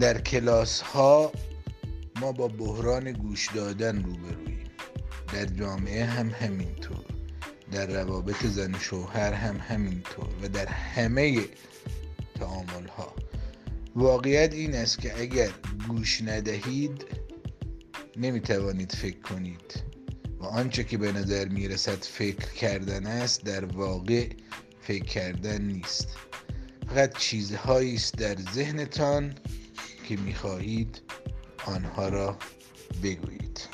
در کلاس ها ما با بحران گوش دادن روبروییم. در جامعه هم همینطور. در روابط زن شوهر هم همینطور و در همه تعامل ها واقعیت این است که اگر گوش ندهید نمی‌توانید فکر کنید. و آنچه که به نظر می‌رسد فکر کردن است در واقع فکر کردن نیست. فقط چیزهایی است در ذهنتان که می‌خواهید آنها را بگویید.